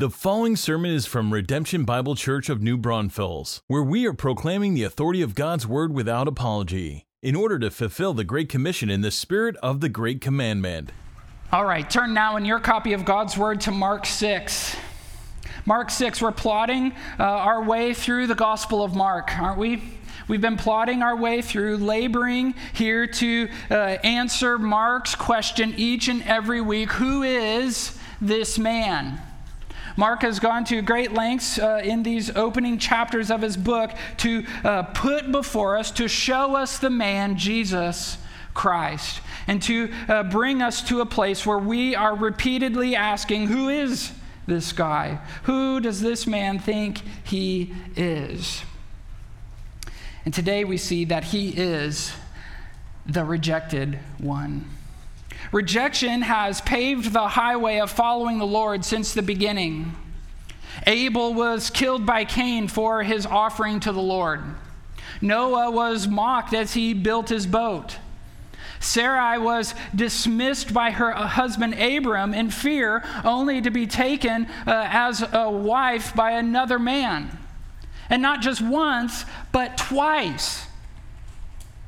The following sermon is from Redemption Bible Church of New Braunfels, where we are proclaiming the authority of God's Word without apology, in order to fulfill the Great Commission in the spirit of the Great Commandment. All right, turn now in your copy of God's Word to Mark 6. Mark 6, we're plotting uh, our way through the Gospel of Mark, aren't we? We've been plotting our way through, laboring here to uh, answer Mark's question each and every week Who is this man? Mark has gone to great lengths uh, in these opening chapters of his book to uh, put before us, to show us the man, Jesus Christ, and to uh, bring us to a place where we are repeatedly asking, Who is this guy? Who does this man think he is? And today we see that he is the rejected one. Rejection has paved the highway of following the Lord since the beginning. Abel was killed by Cain for his offering to the Lord. Noah was mocked as he built his boat. Sarai was dismissed by her husband Abram in fear, only to be taken uh, as a wife by another man. And not just once, but twice,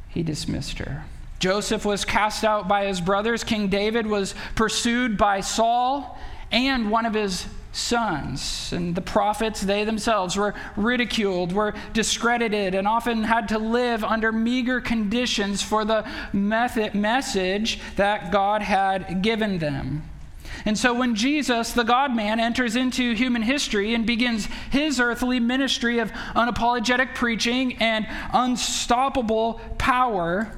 he dismissed her. Joseph was cast out by his brothers. King David was pursued by Saul and one of his sons. And the prophets, they themselves, were ridiculed, were discredited, and often had to live under meager conditions for the method, message that God had given them. And so when Jesus, the God man, enters into human history and begins his earthly ministry of unapologetic preaching and unstoppable power,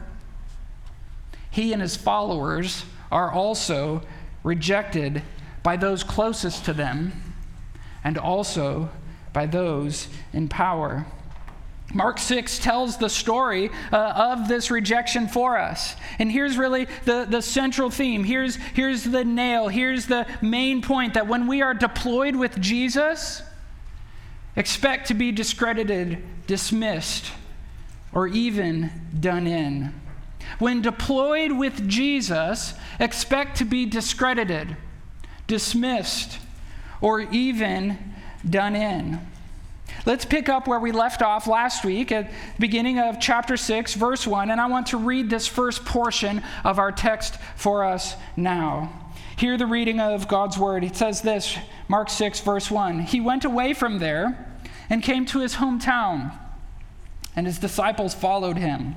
he and his followers are also rejected by those closest to them and also by those in power. Mark 6 tells the story uh, of this rejection for us. And here's really the, the central theme. Here's, here's the nail. Here's the main point that when we are deployed with Jesus, expect to be discredited, dismissed, or even done in. When deployed with Jesus, expect to be discredited, dismissed, or even done in. Let's pick up where we left off last week at the beginning of chapter 6, verse 1, and I want to read this first portion of our text for us now. Hear the reading of God's word. It says this Mark 6, verse 1. He went away from there and came to his hometown, and his disciples followed him.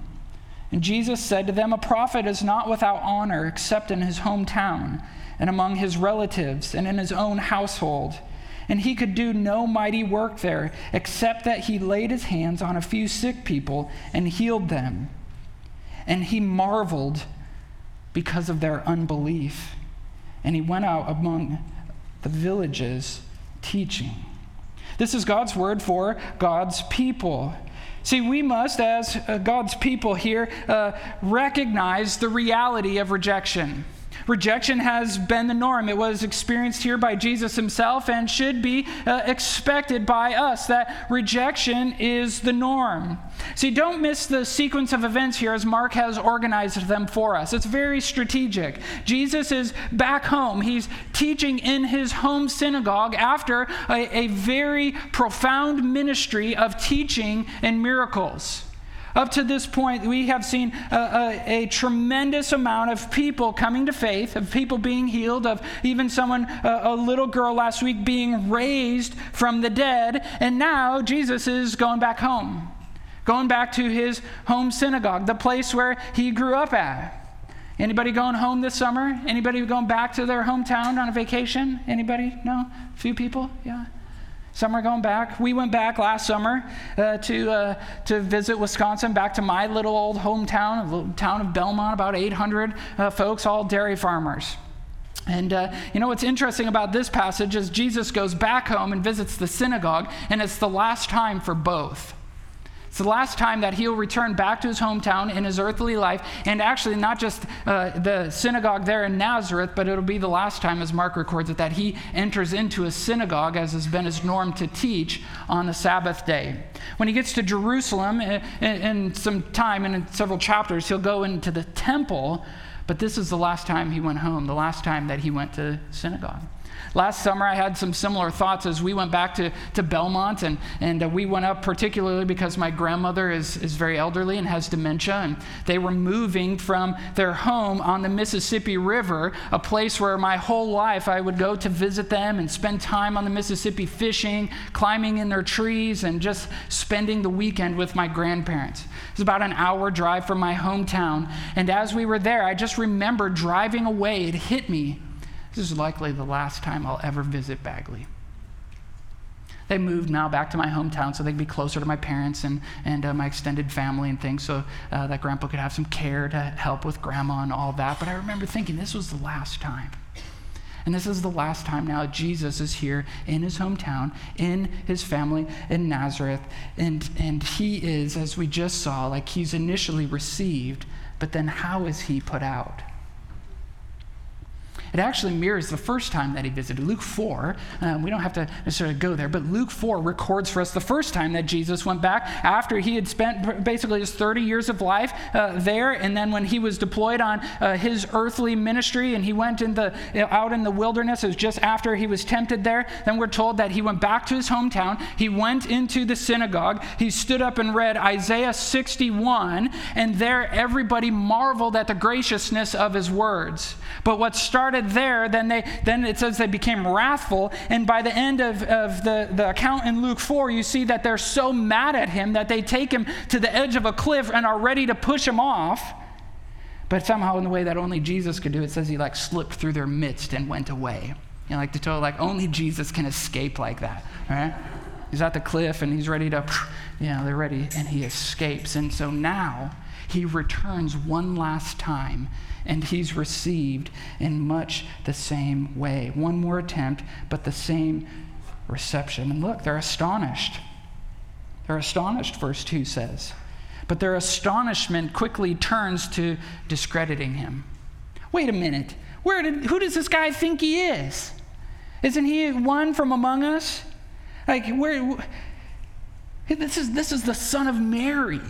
And Jesus said to them, A prophet is not without honor except in his hometown and among his relatives and in his own household. And he could do no mighty work there except that he laid his hands on a few sick people and healed them. And he marveled because of their unbelief. And he went out among the villages teaching. This is God's word for God's people. See, we must, as uh, God's people here, uh, recognize the reality of rejection. Rejection has been the norm. It was experienced here by Jesus himself and should be uh, expected by us. That rejection is the norm. See, don't miss the sequence of events here as Mark has organized them for us. It's very strategic. Jesus is back home. He's teaching in his home synagogue after a, a very profound ministry of teaching and miracles. Up to this point, we have seen a, a, a, tremendous amount of people coming to faith, of people being healed, of even someone, a, a little girl last week being raised from the dead. And now Jesus is going back home, going back to his home synagogue, the place where he grew up at. Anybody going home this summer? Anybody going back to their hometown on a vacation? Anybody? No? A few people? Yeah. Some are going back. We went back last summer uh, to, uh, to visit Wisconsin, back to my little old hometown, the town of Belmont, about 800 uh, folks, all dairy farmers. And uh, you know what's interesting about this passage is Jesus goes back home and visits the synagogue, and it's the last time for both. It's the last time that he'll return back to his hometown in his earthly life, and actually not just uh, the synagogue there in Nazareth, but it'll be the last time, as Mark records it, that he enters into a synagogue, as has been his norm to teach on the Sabbath day. When he gets to Jerusalem, in, in some time, and in several chapters, he'll go into the temple, but this is the last time he went home, the last time that he went to synagogue. Last summer, I had some similar thoughts as we went back to, to Belmont, and, and uh, we went up particularly because my grandmother is, is very elderly and has dementia, and they were moving from their home on the Mississippi River, a place where my whole life I would go to visit them and spend time on the Mississippi fishing, climbing in their trees, and just spending the weekend with my grandparents. It was about an hour drive from my hometown, and as we were there, I just remember driving away, it hit me this is likely the last time I'll ever visit Bagley. They moved now back to my hometown so they could be closer to my parents and, and uh, my extended family and things so uh, that grandpa could have some care to help with grandma and all that. But I remember thinking this was the last time. And this is the last time now Jesus is here in his hometown, in his family in Nazareth. And, and he is, as we just saw, like he's initially received, but then how is he put out? It actually mirrors the first time that he visited. Luke 4, um, we don't have to necessarily go there, but Luke 4 records for us the first time that Jesus went back after he had spent basically his 30 years of life uh, there. And then when he was deployed on uh, his earthly ministry and he went in the, out in the wilderness, it was just after he was tempted there. Then we're told that he went back to his hometown. He went into the synagogue. He stood up and read Isaiah 61. And there everybody marveled at the graciousness of his words. But what started there, then, they, then it says they became wrathful. And by the end of, of the, the account in Luke 4, you see that they're so mad at him that they take him to the edge of a cliff and are ready to push him off. But somehow, in the way that only Jesus could do, it says he like slipped through their midst and went away. You know, like the total, like only Jesus can escape like that, right? He's at the cliff and he's ready to, you know, they're ready, and he escapes. And so now he returns one last time and he's received in much the same way. One more attempt, but the same reception. And look, they're astonished. They're astonished, verse 2 says. But their astonishment quickly turns to discrediting him. Wait a minute. Where did, who does this guy think he is? Isn't he one from among us? Like, where? This is, this is the son of Mary.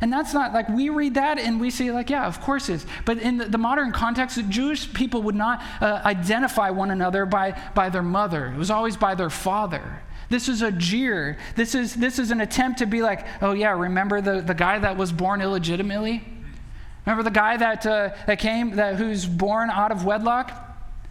And that's not like we read that and we say, like, yeah, of course it is. But in the, the modern context, Jewish people would not uh, identify one another by, by their mother, it was always by their father. This is a jeer. This is, this is an attempt to be like, oh, yeah, remember the, the guy that was born illegitimately? Remember the guy that, uh, that came, that, who's born out of wedlock?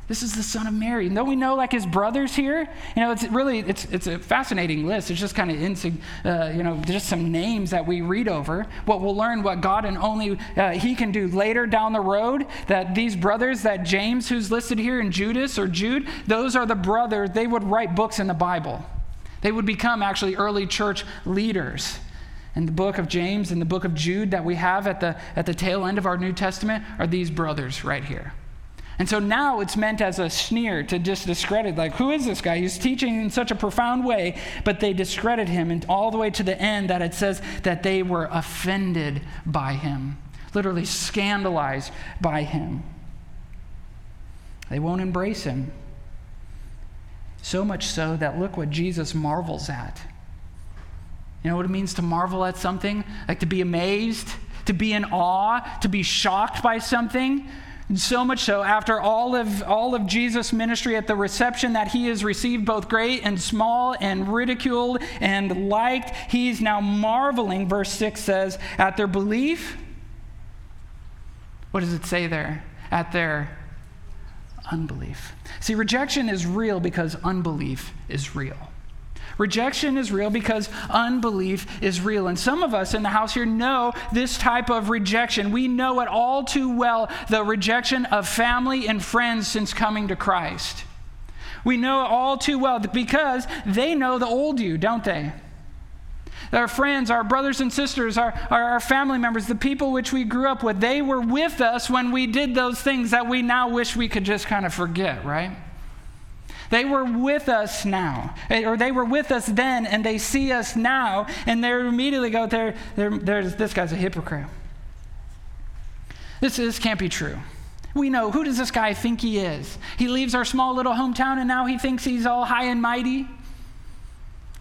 This is the son of Mary. And don't we know like his brothers here? You know, it's really, it's, it's a fascinating list. It's just kind of, insig- uh, you know, just some names that we read over. What we'll learn what God and only uh, he can do later down the road, that these brothers, that James who's listed here and Judas or Jude, those are the brothers, they would write books in the Bible. They would become actually early church leaders. And the book of James and the book of Jude that we have at the, at the tail end of our New Testament are these brothers right here. And so now it's meant as a sneer to just discredit, like, who is this guy? He's teaching in such a profound way, but they discredit him, and all the way to the end that it says that they were offended by him, literally scandalized by him. They won't embrace him. So much so that look what Jesus marvels at. You know what it means to marvel at something? Like to be amazed, to be in awe, to be shocked by something. And so much so, after all of, all of Jesus' ministry at the reception that he has received, both great and small, and ridiculed and liked, he's now marveling, verse 6 says, at their belief. What does it say there? At their unbelief. See, rejection is real because unbelief is real. Rejection is real because unbelief is real. And some of us in the house here know this type of rejection. We know it all too well the rejection of family and friends since coming to Christ. We know it all too well because they know the old you, don't they? Our friends, our brothers and sisters, our, our, family members, the people which we grew up with, they were with us when we did those things that we now wish we could just kind of forget, right? They were with us now, eh, or they were with us then, and they see us now, and they immediately go, there, there, there's, this guy's a hypocrite. This, this can't be true. We know, who does this guy think he is? He leaves our small little hometown, and now he thinks he's all high and mighty.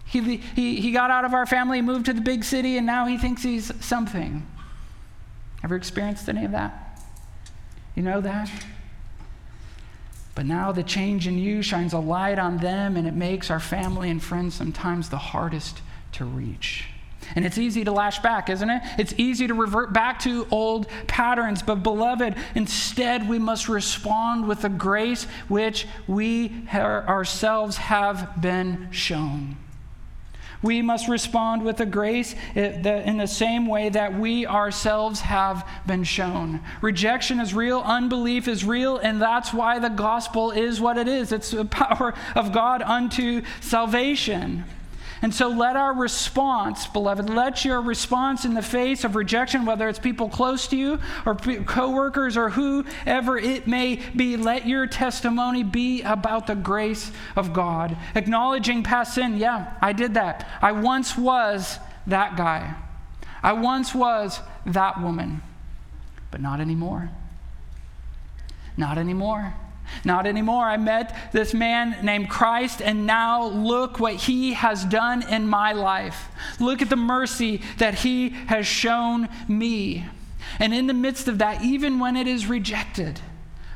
He, he, he got out of our family, moved to the big city, and now he thinks he's something. Ever experienced any of that? You know that? But now the change in you shines a light on them, and it makes our family and friends sometimes the hardest to reach. And it's easy to lash back, isn't it? It's easy to revert back to old patterns. But, beloved, instead, we must respond with the grace which we ourselves have been shown. We must respond with a grace eh, in the same way that we ourselves have been shown. Rejection is real, unbelief is real, and that's why the gospel is what it is. It's the power of God unto salvation. And so let our response, beloved, let your response in the face of rejection, whether it's people close to you or coworkers or whoever it may be, let your testimony be about the grace of God. Acknowledging past sin. Yeah, I did that. I once was that guy. I once was that woman, but not anymore. Not anymore. Not anymore. I met this man named Christ, and now look what he has done in my life. Look at the mercy that he has shown me. And in the midst of that, even when it is rejected,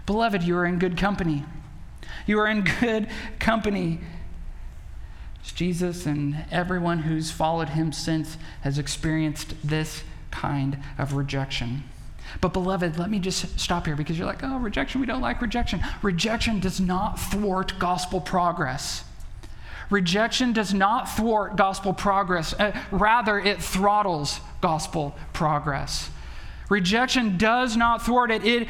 beloved, you are in good company. You are in good company. Jesus and everyone who's followed him since has experienced this kind of rejection. But, beloved, let me just stop here because you're like, oh, rejection, we don't like rejection. Rejection does not thwart gospel progress. Rejection does not thwart gospel progress, uh, rather, it throttles gospel progress. Rejection does not thwart it, it,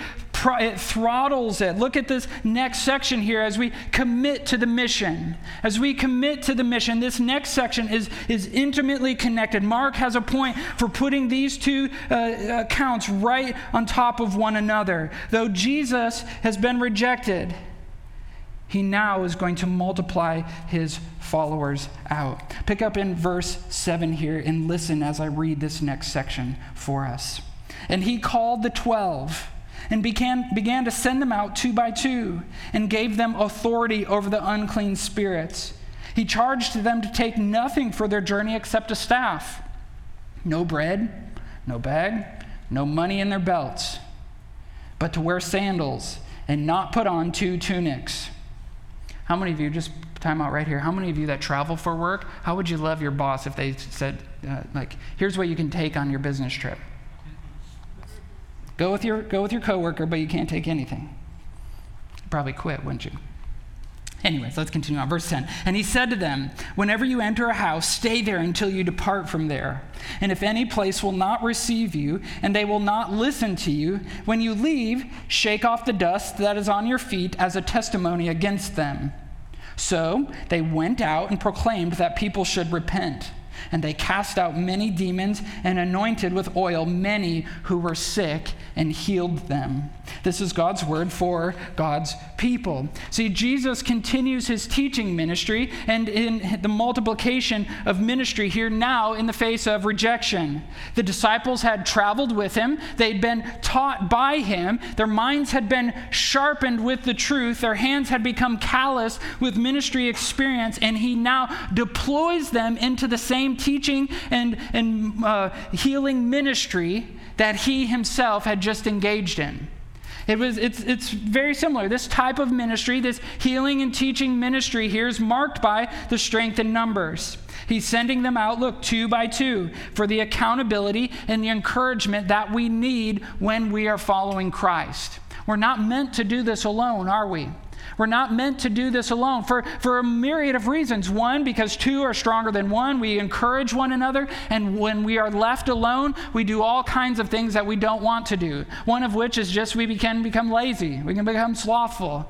it throttles it. Look at this next section here as we commit to the mission. As we commit to the mission, this next section is, is intimately connected. Mark has a point for putting these two uh, accounts right on top of one another. Though Jesus has been rejected, he now is going to multiply his followers out. Pick up in verse 7 here and listen as I read this next section for us. And he called the twelve and began, began to send them out two by two and gave them authority over the unclean spirits. He charged them to take nothing for their journey except a staff no bread, no bag, no money in their belts, but to wear sandals and not put on two tunics. How many of you, just time out right here, how many of you that travel for work, how would you love your boss if they said, uh, like, here's what you can take on your business trip? Go with your, go with your coworker, but you can't take anything. You'd probably quit, wouldn't you? Anyways, let's continue on. Verse 10. And he said to them, Whenever you enter a house, stay there until you depart from there. And if any place will not receive you, and they will not listen to you, when you leave, shake off the dust that is on your feet as a testimony against them. So they went out and proclaimed that people should repent. And they cast out many demons and anointed with oil many who were sick and healed them. This is God's word for God's people. See, Jesus continues his teaching ministry and in the multiplication of ministry here now in the face of rejection. The disciples had traveled with him, they'd been taught by him, their minds had been sharpened with the truth, their hands had become callous with ministry experience, and he now deploys them into the same teaching and, and uh, healing ministry that he himself had just engaged in. It was, it's, it's very similar. This type of ministry, this healing and teaching ministry here is marked by the strength in numbers. He's sending them out, look, two by two, for the accountability and the encouragement that we need when we are following Christ. We're not meant to do this alone, are we? We're not meant to do this alone for, for a myriad of reasons. One, because two are stronger than one. We encourage one another. And when we are left alone, we do all kinds of things that we don't want to do. One of which is just we can become lazy, we can become slothful.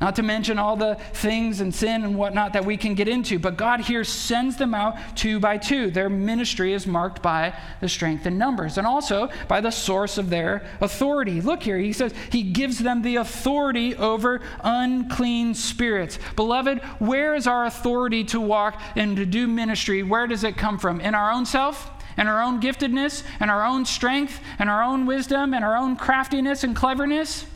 Not to mention all the things and sin and whatnot that we can get into. But God here sends them out two by two. Their ministry is marked by the strength in numbers and also by the source of their authority. Look here, he says he gives them the authority over unclean spirits. Beloved, where is our authority to walk and to do ministry? Where does it come from? In our own self? In our own giftedness? In our own strength? In our own wisdom? In our own craftiness and cleverness?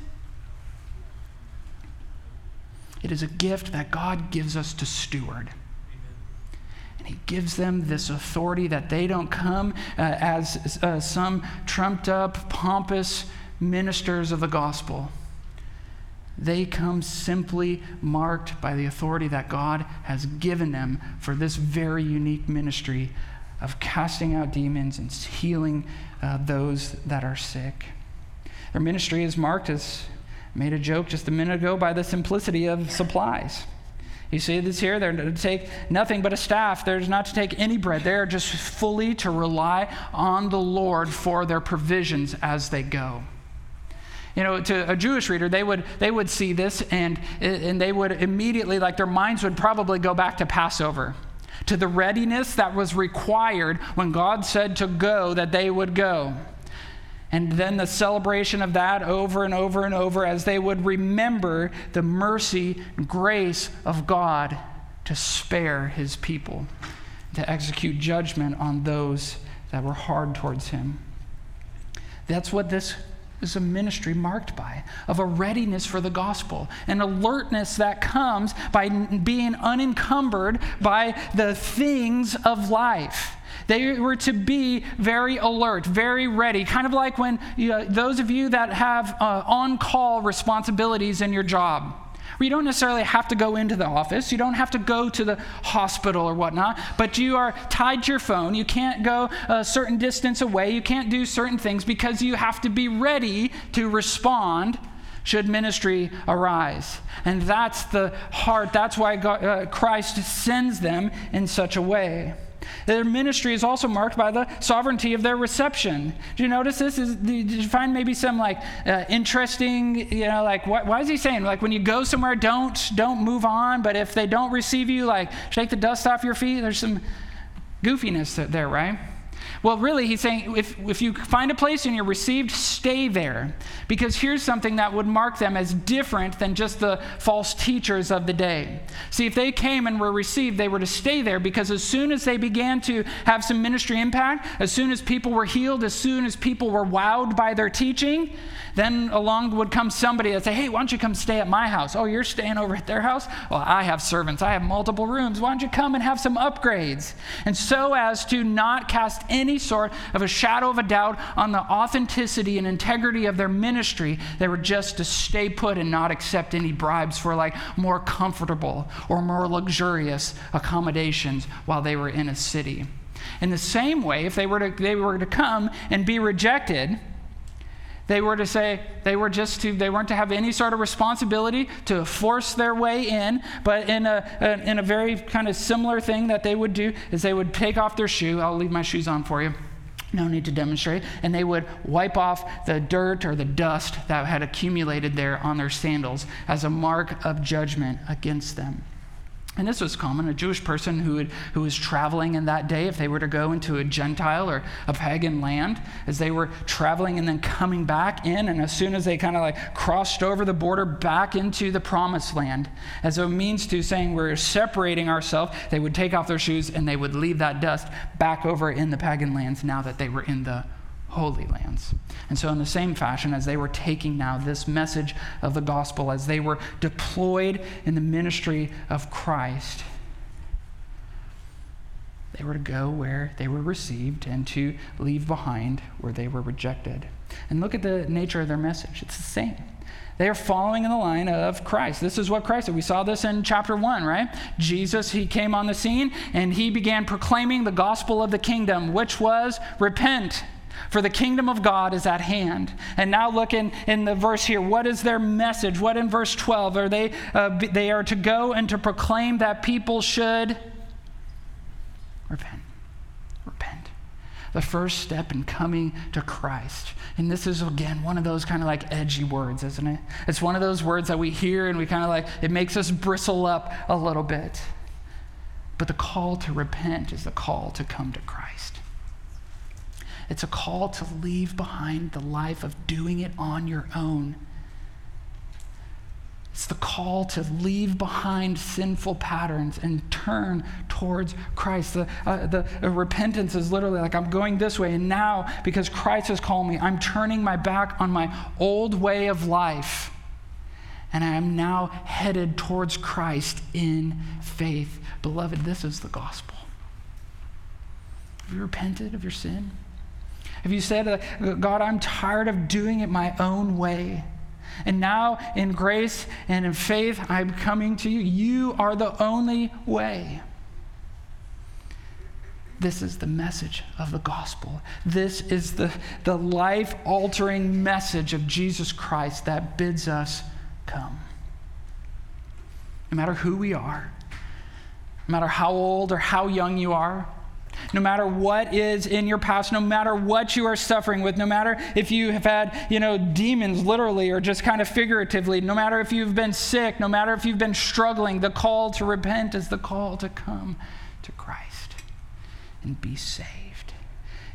It is a gift that God gives us to steward. And He gives them this authority that they don't come uh, as uh, some trumped up, pompous ministers of the gospel. They come simply marked by the authority that God has given them for this very unique ministry of casting out demons and healing uh, those that are sick. Their ministry is marked as made a joke just a minute ago by the simplicity of supplies. You see this here? They're to take nothing but a staff. They're not to take any bread. They're just fully to rely on the Lord for their provisions as they go. You know, to a Jewish reader, they would, they would see this and, and they would immediately, like their minds would probably go back to Passover, to the readiness that was required when God said to go, that they would go and then the celebration of that over and over and over as they would remember the mercy and grace of God to spare his people, to execute judgment on those that were hard towards him. That's what this is a ministry marked by of a readiness for the gospel an alertness that comes by being unencumbered by the things of life they were to be very alert, very ready, kind of like when you know, those of you that have uh, on call responsibilities in your job. You don't necessarily have to go into the office, you don't have to go to the hospital or whatnot, but you are tied to your phone. You can't go a certain distance away, you can't do certain things because you have to be ready to respond should ministry arise. And that's the heart, that's why God, uh, Christ sends them in such a way. Their ministry is also marked by the sovereignty of their reception. Do you notice this? Is, did you find maybe some like uh, interesting, you know, like why, why is he saying like when you go somewhere, don't don't move on, but if they don't receive you, like shake the dust off your feet. There's some goofiness there, right? Well, really, he's saying if, if you find a place and you're received, stay there. Because here's something that would mark them as different than just the false teachers of the day. See, if they came and were received, they were to stay there because as soon as they began to have some ministry impact, as soon as people were healed, as soon as people were wowed by their teaching, then along would come somebody that say, Hey, why don't you come stay at my house? Oh, you're staying over at their house? Well, I have servants, I have multiple rooms. Why don't you come and have some upgrades? And so as to not cast any sort of a shadow of a doubt on the authenticity and integrity of their ministry, they were just to stay put and not accept any bribes for like more comfortable or more luxurious accommodations while they were in a city. In the same way, if they were to, they were to come and be rejected, they were to say, they were just to, they weren't to have any sort of responsibility to force their way in, but in a, in a very kind of similar thing that they would do is they would take off their shoe. I'll leave my shoes on for you. No need to demonstrate. And they would wipe off the dirt or the dust that had accumulated there on their sandals as a mark of judgment against them. And this was common. A Jewish person who, who was traveling in that day, if they were to go into a Gentile or a pagan land, as they were traveling and then coming back in, and as soon as they kind of like crossed over the border back into the promised land, as a means to saying we're separating ourselves, they would take off their shoes and they would leave that dust back over in the pagan lands now that they were in the holy lands. And so, in the same fashion, as they were taking now this message of the gospel, as they were deployed in the ministry of Christ, they were to go where they were received and to leave behind where they were rejected. And look at the nature of their message. It's the same. They are following in the line of Christ. This is what Christ did. We saw this in chapter 1, right? Jesus, he came on the scene and he began proclaiming the gospel of the kingdom, which was repent for the kingdom of God is at hand. And now look in, in the verse here. What is their message? What in verse 12? Are they, uh, they are to go and to proclaim that people should repent. Repent. the first step in coming to Christ. And this is, again, one of those kind of like edgy words, isn't it? It's one of those words that we hear and we kind of like, it makes us bristle up a little bit. But the call to repent is the call to come to Christ. It's a call to leave behind the life of doing it on your own it's the call to leave behind sinful patterns and turn towards Christ. The, uh, the uh, repentance is literally like, I'm going this way, and now, because Christ has called me, I'm turning my back on my old way of life, and I am now headed towards Christ in faith. Beloved, this is the gospel. Have you repented of your sin? Have you said, uh, God, I'm tired of doing it my own way? And now, in grace and in faith, I'm coming to you. You are the only way. This is the message of the gospel. This is the, the life altering message of Jesus Christ that bids us come. No matter who we are, no matter how old or how young you are, no matter what is in your past, no matter what you are suffering with, no matter if you have had, you know, demons literally or just kind of figuratively, no matter if you've been sick, no matter if you've been struggling, the call to repent is the call to come to Christ and be saved.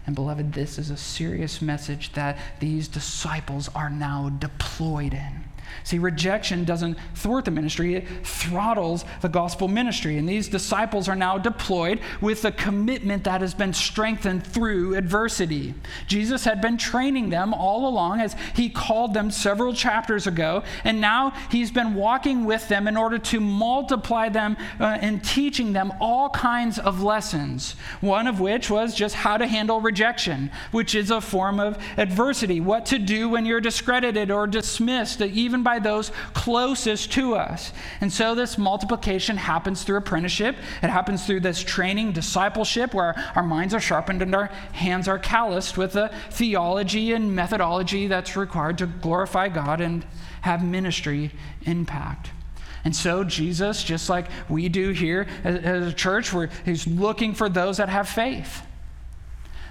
And beloved, this is a serious message that these disciples are now deployed in. See, rejection doesn't thwart the ministry, it throttles the gospel ministry. And these disciples are now deployed with a commitment that has been strengthened through adversity. Jesus had been training them all along as he called them several chapters ago, and now he's been walking with them in order to multiply them uh, and teaching them all kinds of lessons. One of which was just how to handle rejection, which is a form of adversity, what to do when you're discredited or dismissed, even even by those closest to us. And so this multiplication happens through apprenticeship. It happens through this training, discipleship, where our minds are sharpened and our hands are calloused with the theology and methodology that's required to glorify God and have ministry impact. And so, Jesus, just like we do here as a church, he's looking for those that have faith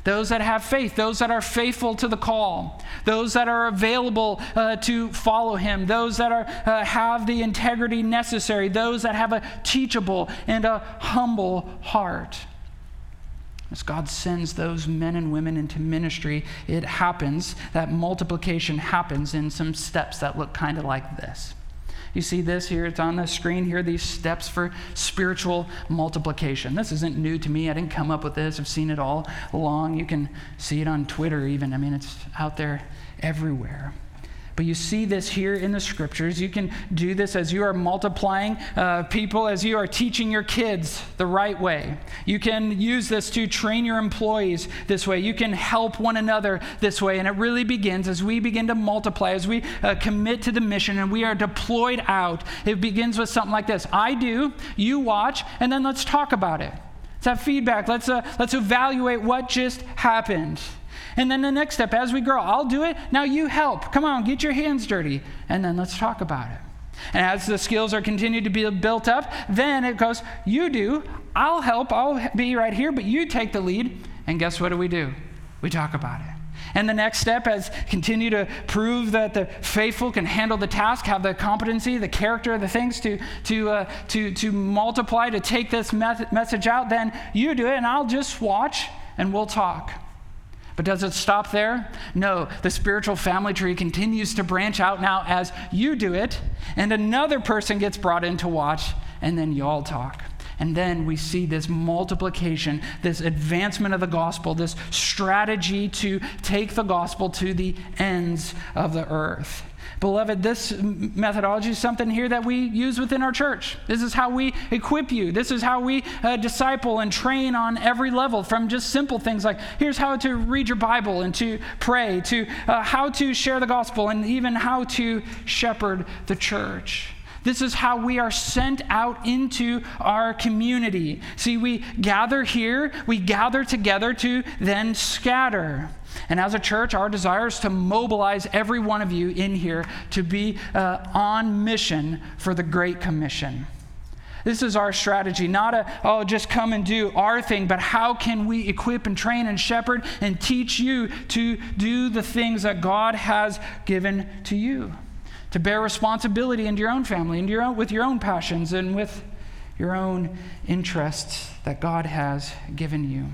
those that have faith, those that are faithful to the call, those that are available uh, to follow him, those that are, uh, have the integrity necessary, those that have a teachable and a humble heart. As God sends those men and women into ministry, it happens, that multiplication happens in some steps that look kind of like this. You see this here, it's on the screen here, these steps for spiritual multiplication. This isn't new to me. I didn't come up with this. I've seen it all along. You can see it on Twitter, even. I mean, it's out there everywhere. But you see this here in the scriptures. You can do this as you are multiplying uh, people, as you are teaching your kids the right way. You can use this to train your employees this way. You can help one another this way. And it really begins as we begin to multiply, as we uh, commit to the mission and we are deployed out. It begins with something like this I do, you watch, and then let's talk about it. Let's have feedback. Let's, uh, let's evaluate what just happened. And then the next step, as we grow, I'll do it. Now you help. Come on, get your hands dirty. And then let's talk about it. And as the skills are continued to be built up, then it goes, you do, I'll help, I'll be right here, but you take the lead. And guess what do we do? We talk about it. And the next step is continue to prove that the faithful can handle the task, have the competency, the character, the things to, to, uh, to, to multiply, to take this message out. Then you do it, and I'll just watch and we'll talk. But does it stop there? No, the spiritual family tree continues to branch out now as you do it, and another person gets brought in to watch, and then you all talk. And then we see this multiplication, this advancement of the gospel, this strategy to take the gospel to the ends of the earth. Beloved, this methodology is something here that we use within our church. This is how we equip you. This is how we uh, disciple and train on every level, from just simple things like here's how to read your Bible and to pray, to uh, how to share the gospel, and even how to shepherd the church. This is how we are sent out into our community. See, we gather here, we gather together to then scatter. And as a church, our desire is to mobilize every one of you in here to be uh, on mission for the Great Commission. This is our strategy, not a, oh, just come and do our thing, but how can we equip and train and shepherd and teach you to do the things that God has given to you? To bear responsibility into your own family, into your own, with your own passions, and with your own interests that God has given you.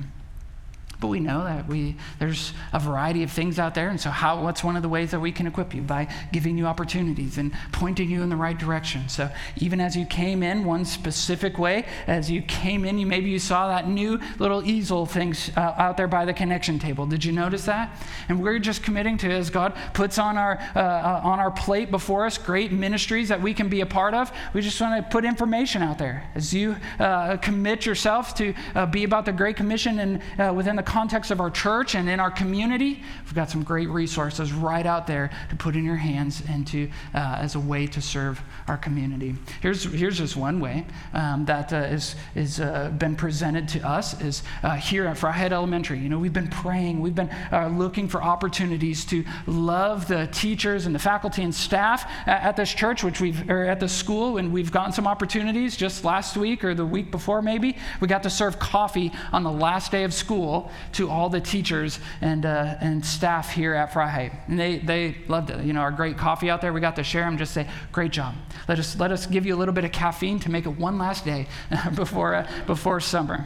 But we know that we, there's a variety of things out there. And so, how, what's one of the ways that we can equip you? By giving you opportunities and pointing you in the right direction. So, even as you came in, one specific way, as you came in, you maybe you saw that new little easel things uh, out there by the connection table. Did you notice that? And we're just committing to, as God puts on our, uh, uh, on our plate before us, great ministries that we can be a part of. We just want to put information out there. As you uh, commit yourself to uh, be about the Great Commission and uh, within the context of our church and in our community, we've got some great resources right out there to put in your hands and to, uh, as a way to serve our community. Here's, here's just one way um, that uh, is, is uh, been presented to us is uh, here at Freiheit Elementary. You know, we've been praying, we've been uh, looking for opportunities to love the teachers and the faculty and staff at, at this church, which we've, or at the school, and we've gotten some opportunities just last week or the week before maybe. We got to serve coffee on the last day of school to all the teachers and, uh, and staff here at Freiheit. And they, they loved it. You know, our great coffee out there, we got to share them, just say, great job. Let us, let us give you a little bit of caffeine to make it one last day before, uh, before summer.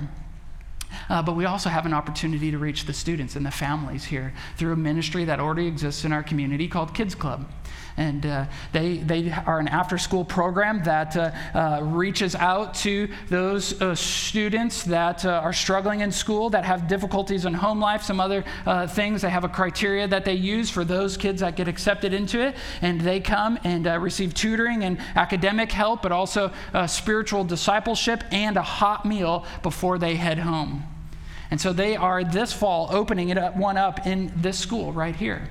Uh, but we also have an opportunity to reach the students and the families here through a ministry that already exists in our community called Kids Club. And uh, they, they are an after school program that uh, uh, reaches out to those students that are struggling in school, that have difficulties in home life, some other things. They have a criteria that they use for those kids that get accepted into it. And they come and receive tutoring and academic help, but also spiritual discipleship and a hot meal before they head home. And so they are this fall opening it up, one up in this school right here.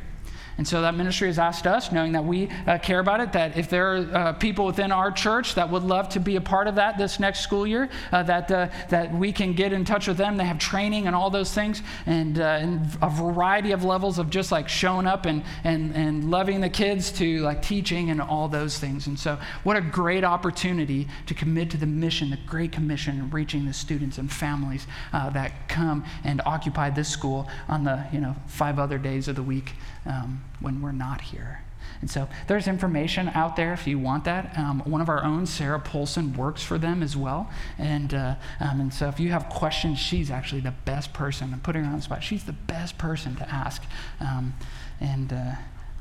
And so that ministry has asked us, knowing that we uh, care about it, that if there are uh, people within our church that would love to be a part of that this next school year, uh, that, uh, that we can get in touch with them. They have training and all those things, and, uh, and a variety of levels of just like showing up and, and, and loving the kids to like teaching and all those things. And so, what a great opportunity to commit to the mission, the Great Commission, reaching the students and families uh, that come and occupy this school on the you know five other days of the week um, when we're not here. And so there's information out there if you want that. Um, one of our own, Sarah Polson, works for them as well. And, uh, um, and so if you have questions, she's actually the best person. I'm putting her on the spot. She's the best person to ask. Um, and uh,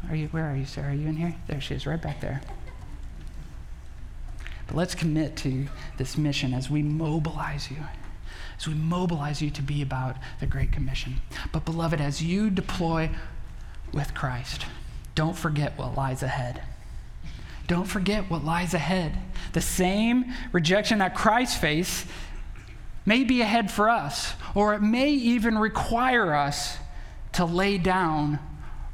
are you, where are you, Sarah? Are you in here? There she is, right back there. But let's commit to this mission as we mobilize you as we mobilize you to be about the Great Commission. But, beloved, as you deploy with Christ. Don't forget what lies ahead. Don't forget what lies ahead. The same rejection that Christ faced may be ahead for us, or it may even require us to lay down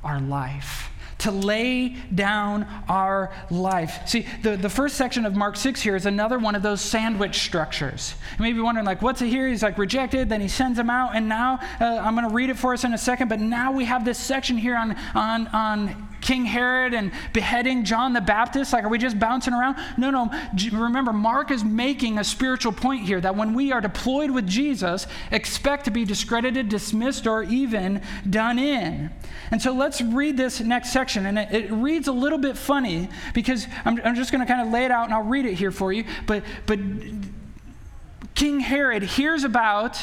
our life to lay down our life. See, the, the first section of Mark 6 here is another one of those sandwich structures. You may be wondering, like, what's it here? He's like rejected, then he sends them out, and now uh, I'm going to read it for us in a second, but now we have this section here on, on, on King Herod and beheading John the Baptist? Like, are we just bouncing around? No, no. Remember, Mark is making a spiritual point here that when we are deployed with Jesus, expect to be discredited, dismissed, or even done in. And so let's read this next section. And it, it reads a little bit funny because I'm, I'm just going to kind of lay it out and I'll read it here for you. But, but King Herod hears about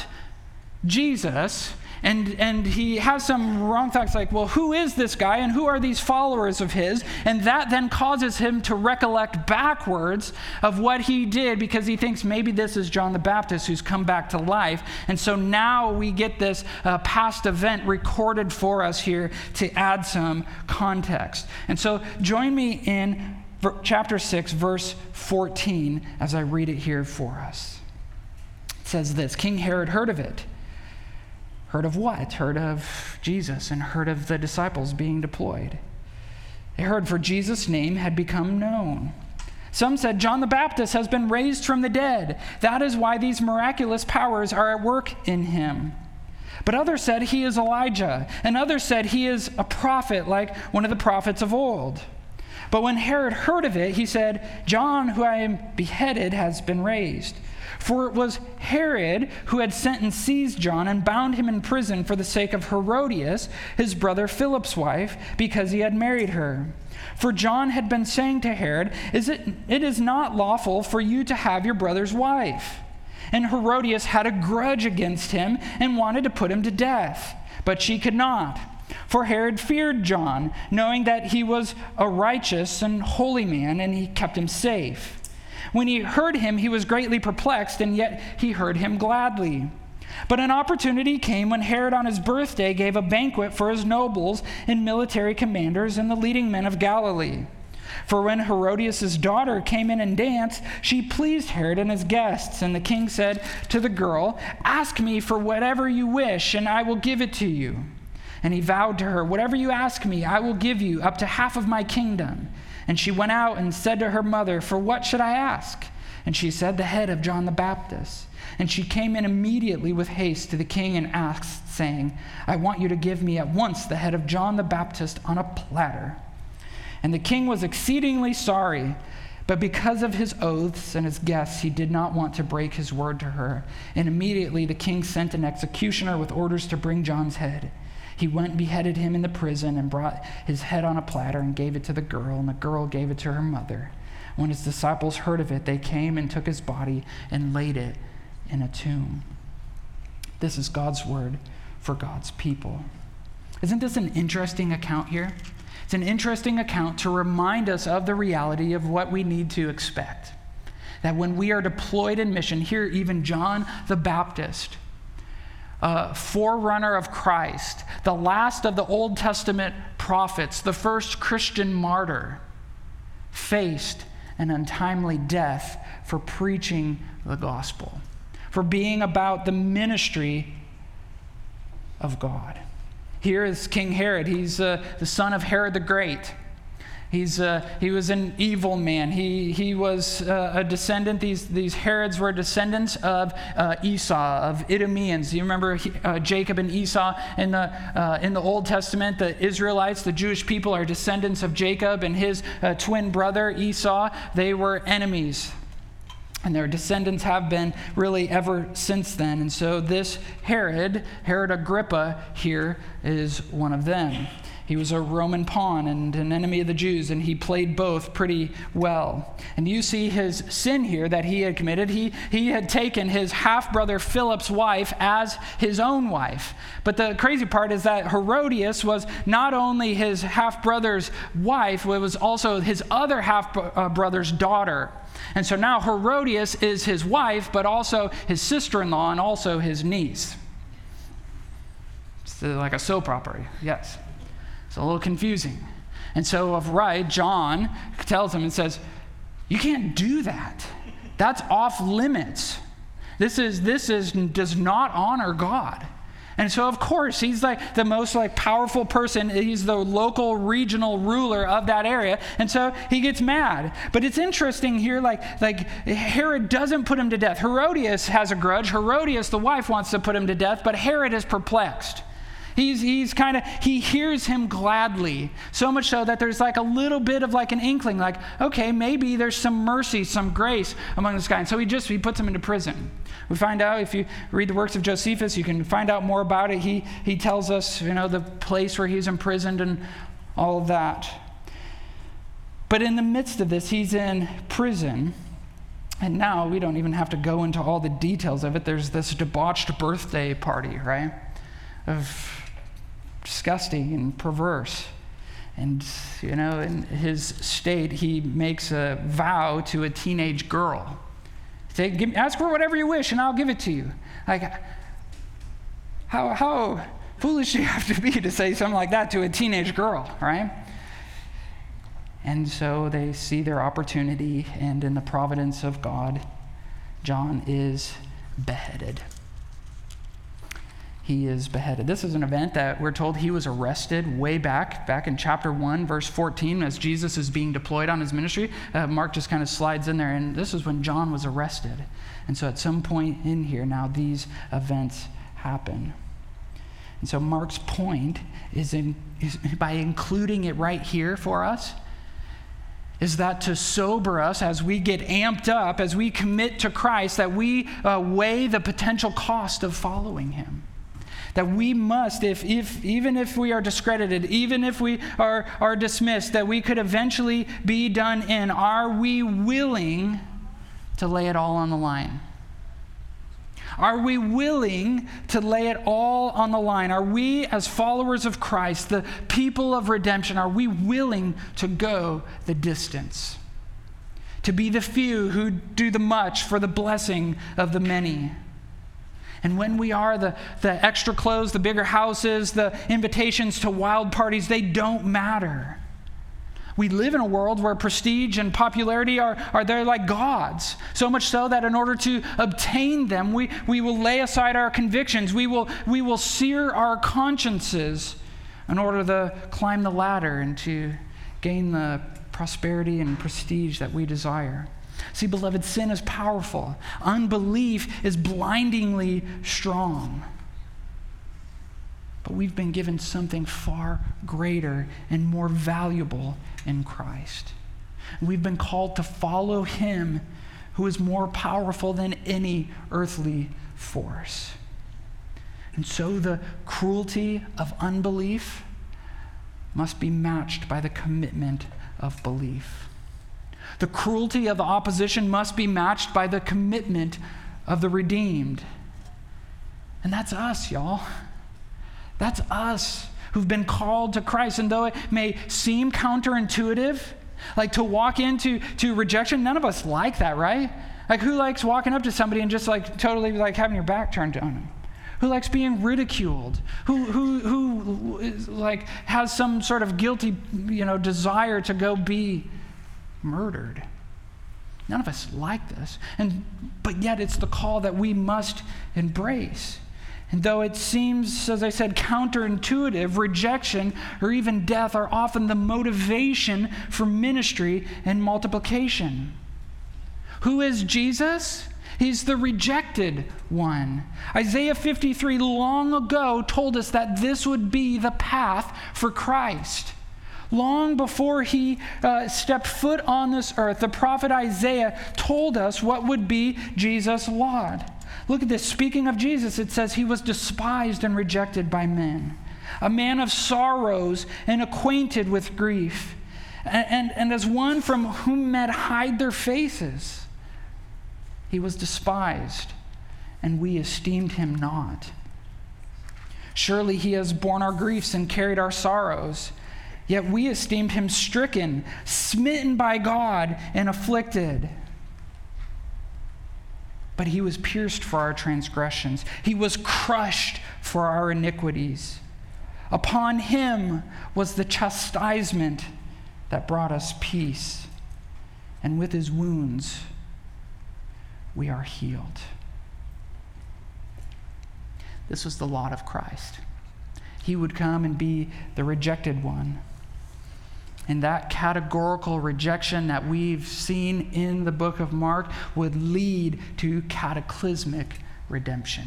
Jesus and, and he has some wrong thoughts like, well, who is this guy and who are these followers of his? And that then causes him to recollect backwards of what he did because he thinks maybe this is John the Baptist who's come back to life. And so now we get this uh, past event recorded for us here to add some context. And so join me in chapter 6, verse 14, as I read it here for us. It says this King Herod heard of it Heard of what? Heard of Jesus and heard of the disciples being deployed. They heard for Jesus' name had become known. Some said John the Baptist has been raised from the dead. That is why these miraculous powers are at work in him. But others said he is Elijah, and others said he is a prophet like one of the prophets of old. But when Herod heard of it, he said, John, who I am beheaded, has been raised. For it was Herod who had sent and seized John and bound him in prison for the sake of Herodias, his brother Philip's wife, because he had married her. For John had been saying to Herod, is it, it is not lawful for you to have your brother's wife. And Herodias had a grudge against him and wanted to put him to death, but she could not. For Herod feared John, knowing that he was a righteous and holy man, and he kept him safe. When he heard him, he was greatly perplexed, and yet he heard him gladly. But an opportunity came when Herod on his birthday gave a banquet for his nobles and military commanders and the leading men of Galilee. For when Herodias' daughter came in and danced, she pleased Herod and his guests. And the king said to the girl, Ask me for whatever you wish, and I will give it to you. And he vowed to her, Whatever you ask me, I will give you, up to half of my kingdom. And she went out and said to her mother, For what should I ask? And she said, The head of John the Baptist. And she came in immediately with haste to the king and asked, saying, I want you to give me at once the head of John the Baptist on a platter. And the king was exceedingly sorry, but because of his oaths and his guests, he did not want to break his word to her. And immediately the king sent an executioner with orders to bring John's head. He went and beheaded him in the prison and brought his head on a platter and gave it to the girl, and the girl gave it to her mother. When his disciples heard of it, they came and took his body and laid it in a tomb. This is God's word for God's people. Isn't this an interesting account here? It's an interesting account to remind us of the reality of what we need to expect. That when we are deployed in mission, here, even John the Baptist, uh, forerunner of Christ, the last of the Old Testament prophets, the first Christian martyr, faced an untimely death for preaching the gospel, for being about the ministry of God. Here is King Herod. He's uh, the son of Herod the Great. He's, uh, he was an evil man. He, he was uh, a descendant, these, these Herods were descendants of uh, Esau, of Idumeans. You remember he, uh, Jacob and Esau in the, in the Old Testament? The Israelites, the Jewish people, are descendants of Jacob and his twin brother Esau. They were enemies. And their descendants have been really ever since then. And so this Herod, Herod Agrippa, here is one of them. He was a Roman pawn and an enemy of the Jews, and he played both pretty well. And you see his sin here that he had committed. He, he had taken his half brother Philip's wife as his own wife. But the crazy part is that Herodias was not only his half brother's wife, it was also his other half brother's daughter. And so now Herodias is his wife, but also his sister in law and also his niece. It's like a soap opera, yes. It's a little confusing. And so, of right, John tells him and says, You can't do that. That's off limits. This is this is does not honor God. And so, of course, he's like the most like powerful person. He's the local regional ruler of that area. And so he gets mad. But it's interesting here, like, like Herod doesn't put him to death. Herodias has a grudge. Herodias, the wife, wants to put him to death, but Herod is perplexed. He's, he's kind of, he hears him gladly. So much so that there's like a little bit of like an inkling, like, okay, maybe there's some mercy, some grace among this guy. And so he just, he puts him into prison. We find out, if you read the works of Josephus, you can find out more about it. He, he tells us, you know, the place where he's imprisoned and all of that. But in the midst of this, he's in prison. And now we don't even have to go into all the details of it. There's this debauched birthday party, right? Of disgusting and perverse. And, you know, in his state, he makes a vow to a teenage girl. Say, give, ask for whatever you wish, and I'll give it to you. Like, how, how foolish do you have to be to say something like that to a teenage girl, right? And so they see their opportunity, and in the providence of God, John is beheaded he is beheaded. This is an event that we're told he was arrested way back, back in chapter 1, verse 14, as Jesus is being deployed on his ministry. Uh, Mark just kind of slides in there, and this is when John was arrested. And so at some point in here, now these events happen. And so Mark's point is, in, is by including it right here for us, is that to sober us as we get amped up, as we commit to Christ, that we uh, weigh the potential cost of following Him. That we must, if, if, even if we are discredited, even if we are, are dismissed, that we could eventually be done in. Are we willing to lay it all on the line? Are we willing to lay it all on the line? Are we, as followers of Christ, the people of redemption, are we willing to go the distance? To be the few who do the much for the blessing of the many? And when we are, the, the extra clothes, the bigger houses, the invitations to wild parties, they don't matter. We live in a world where prestige and popularity are, are there like gods. So much so that in order to obtain them, we, we will lay aside our convictions. We will, we will sear our consciences in order to climb the ladder and to gain the prosperity and prestige that we desire. See, beloved, sin is powerful, unbelief is blindingly strong. But we've been given something far greater and more valuable in Christ. We've been called to follow Him who is more powerful than any earthly force. And so the cruelty of unbelief must be matched by the commitment of belief. The cruelty of the opposition must be matched by the commitment of the redeemed. And that's us, y'all. That's us who've been called to Christ. And though it may seem counterintuitive, like to walk into to rejection, none of us like that, right? Like who likes walking up to somebody and just like totally like having your back turned on them? Who likes being ridiculed? Who who who is, like has some sort of guilty, you know, desire to go be murdered? None of us like this. And but yet it's the call that we must embrace. And though it seems, as I said, counterintuitive, rejection or even death are often the motivation for ministry and multiplication. Who is Jesus? He's the rejected one. Isaiah 53 long ago told us that this would be the path for Christ. Long before he uh, stepped foot on this earth, the prophet Isaiah told us what would be Jesus' lot. Look at this. Speaking of Jesus, it says he was despised and rejected by men, a man of sorrows and acquainted with grief, and, and, and as one from whom men hide their faces. He was despised, and we esteemed him not. Surely he has borne our griefs and carried our sorrows. Yet we esteemed him stricken, smitten by God, and afflicted. But he was pierced for our transgressions, he was crushed for our iniquities. Upon him was the chastisement that brought us peace, and with his wounds we are healed. This was the lot of Christ. He would come and be the rejected one and that categorical rejection that we've seen in the book of Mark would lead to cataclysmic redemption.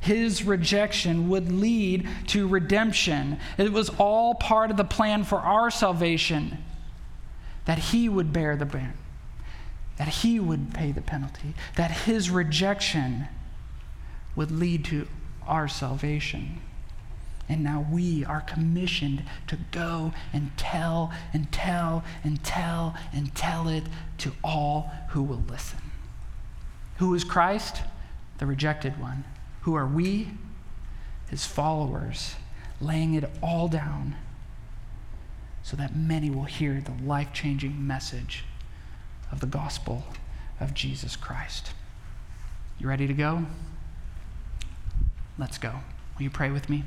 His rejection would lead to redemption. It was all part of the plan for our salvation that he would bear the burden, that he would pay the penalty, that his rejection would lead to our salvation. And now we are commissioned to go and tell and tell and tell and tell it to all who will listen. Who is Christ? The rejected one. Who are we? His followers, laying it all down so that many will hear the life changing message of the gospel of Jesus Christ. You ready to go? Let's go. Will you pray with me?